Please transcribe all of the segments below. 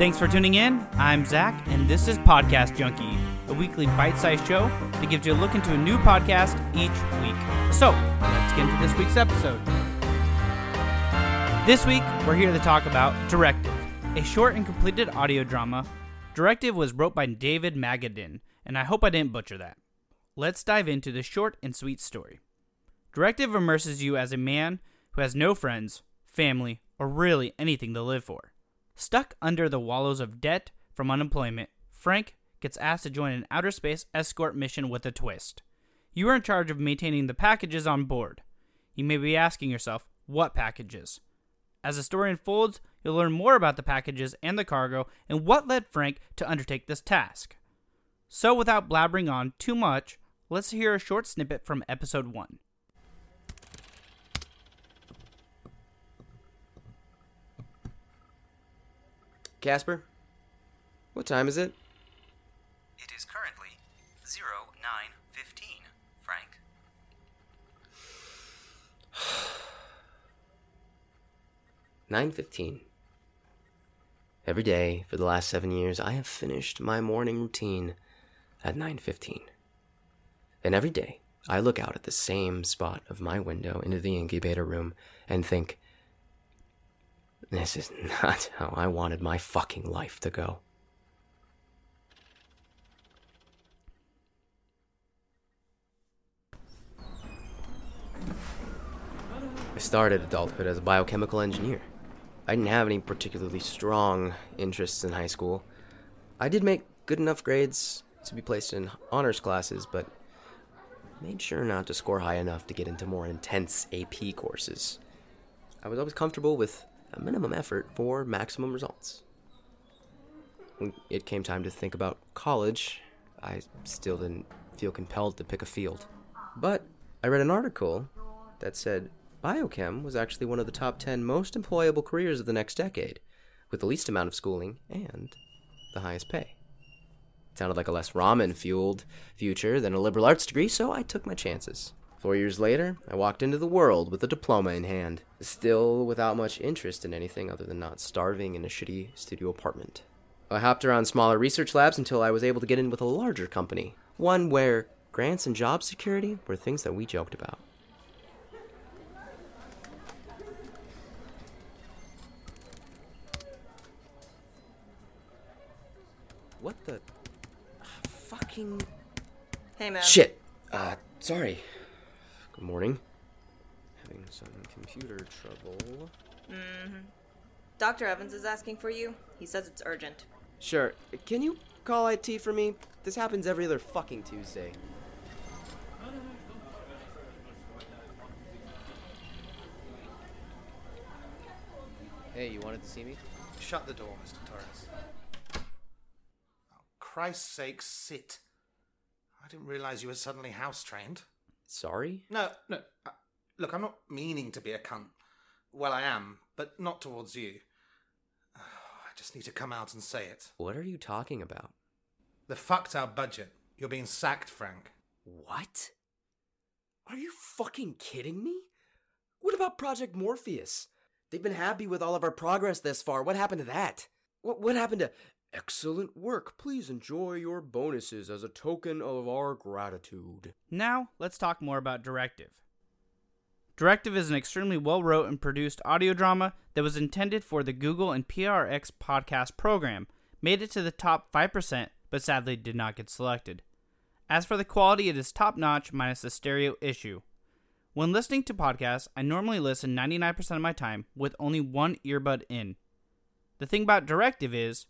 Thanks for tuning in. I'm Zach, and this is Podcast Junkie, a weekly bite sized show that gives you a look into a new podcast each week. So, let's get into this week's episode. This week, we're here to talk about Directive, a short and completed audio drama. Directive was wrote by David Magadin, and I hope I didn't butcher that. Let's dive into the short and sweet story. Directive immerses you as a man who has no friends, family, or really anything to live for. Stuck under the wallows of debt from unemployment, Frank gets asked to join an outer space escort mission with a twist. You are in charge of maintaining the packages on board. You may be asking yourself, what packages? As the story unfolds, you'll learn more about the packages and the cargo and what led Frank to undertake this task. So, without blabbering on too much, let's hear a short snippet from episode 1. Casper? What time is it? It is currently 0915, Frank. Nine fifteen. Every day for the last seven years, I have finished my morning routine at nine fifteen. And every day, I look out at the same spot of my window into the incubator room and think, this is not how I wanted my fucking life to go. I started adulthood as a biochemical engineer. I didn't have any particularly strong interests in high school. I did make good enough grades to be placed in honors classes, but made sure not to score high enough to get into more intense AP courses. I was always comfortable with a minimum effort for maximum results. When it came time to think about college, I still didn't feel compelled to pick a field. But I read an article that said biochem was actually one of the top 10 most employable careers of the next decade, with the least amount of schooling and the highest pay. It sounded like a less ramen fueled future than a liberal arts degree, so I took my chances. Four years later, I walked into the world with a diploma in hand, still without much interest in anything other than not starving in a shitty studio apartment. I hopped around smaller research labs until I was able to get in with a larger company, one where grants and job security were things that we joked about. What the fucking Hey, man. shit? Uh, sorry. Good morning. Having some computer trouble. Mm-hmm. Dr. Evans is asking for you. He says it's urgent. Sure. Can you call IT for me? This happens every other fucking Tuesday. Hey, you wanted to see me? Shut the door, Mr. Torres. Oh, Christ's sake, sit. I didn't realize you were suddenly house trained. Sorry? No, no. Uh, look, I'm not meaning to be a cunt. Well, I am, but not towards you. I just need to come out and say it. What are you talking about? The fucked our budget. You're being sacked, Frank. What? Are you fucking kidding me? What about Project Morpheus? They've been happy with all of our progress this far. What happened to that? What what happened to excellent work? Please enjoy your bonuses as a token of our gratitude. Now, let's talk more about Directive. Directive is an extremely well wrote and produced audio drama that was intended for the Google and PRX podcast program, made it to the top 5%, but sadly did not get selected. As for the quality, it is top notch minus the stereo issue. When listening to podcasts, I normally listen 99% of my time with only one earbud in. The thing about Directive is,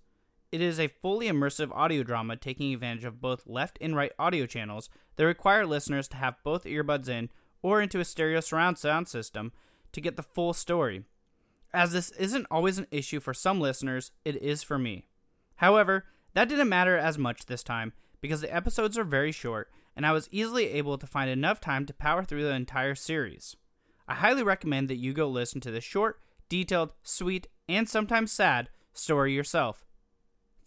it is a fully immersive audio drama taking advantage of both left and right audio channels that require listeners to have both earbuds in or into a stereo surround sound system to get the full story. As this isn't always an issue for some listeners, it is for me. However, that didn't matter as much this time because the episodes are very short and I was easily able to find enough time to power through the entire series. I highly recommend that you go listen to the short, detailed, sweet, and sometimes sad story yourself.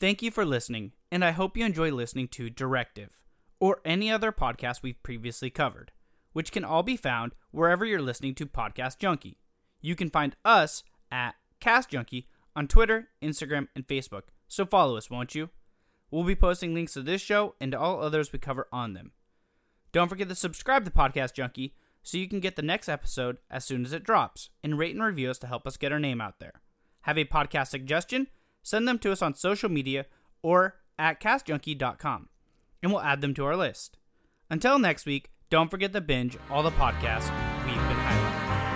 Thank you for listening, and I hope you enjoy listening to Directive or any other podcast we've previously covered, which can all be found wherever you're listening to Podcast Junkie. You can find us at Cast Junkie on Twitter, Instagram, and Facebook. So follow us, won't you? We'll be posting links to this show and to all others we cover on them. Don't forget to subscribe to Podcast Junkie so you can get the next episode as soon as it drops, and rate and review us to help us get our name out there. Have a podcast suggestion? Send them to us on social media or at castjunkie.com, and we'll add them to our list. Until next week, don't forget to binge all the podcasts we've been highlighting.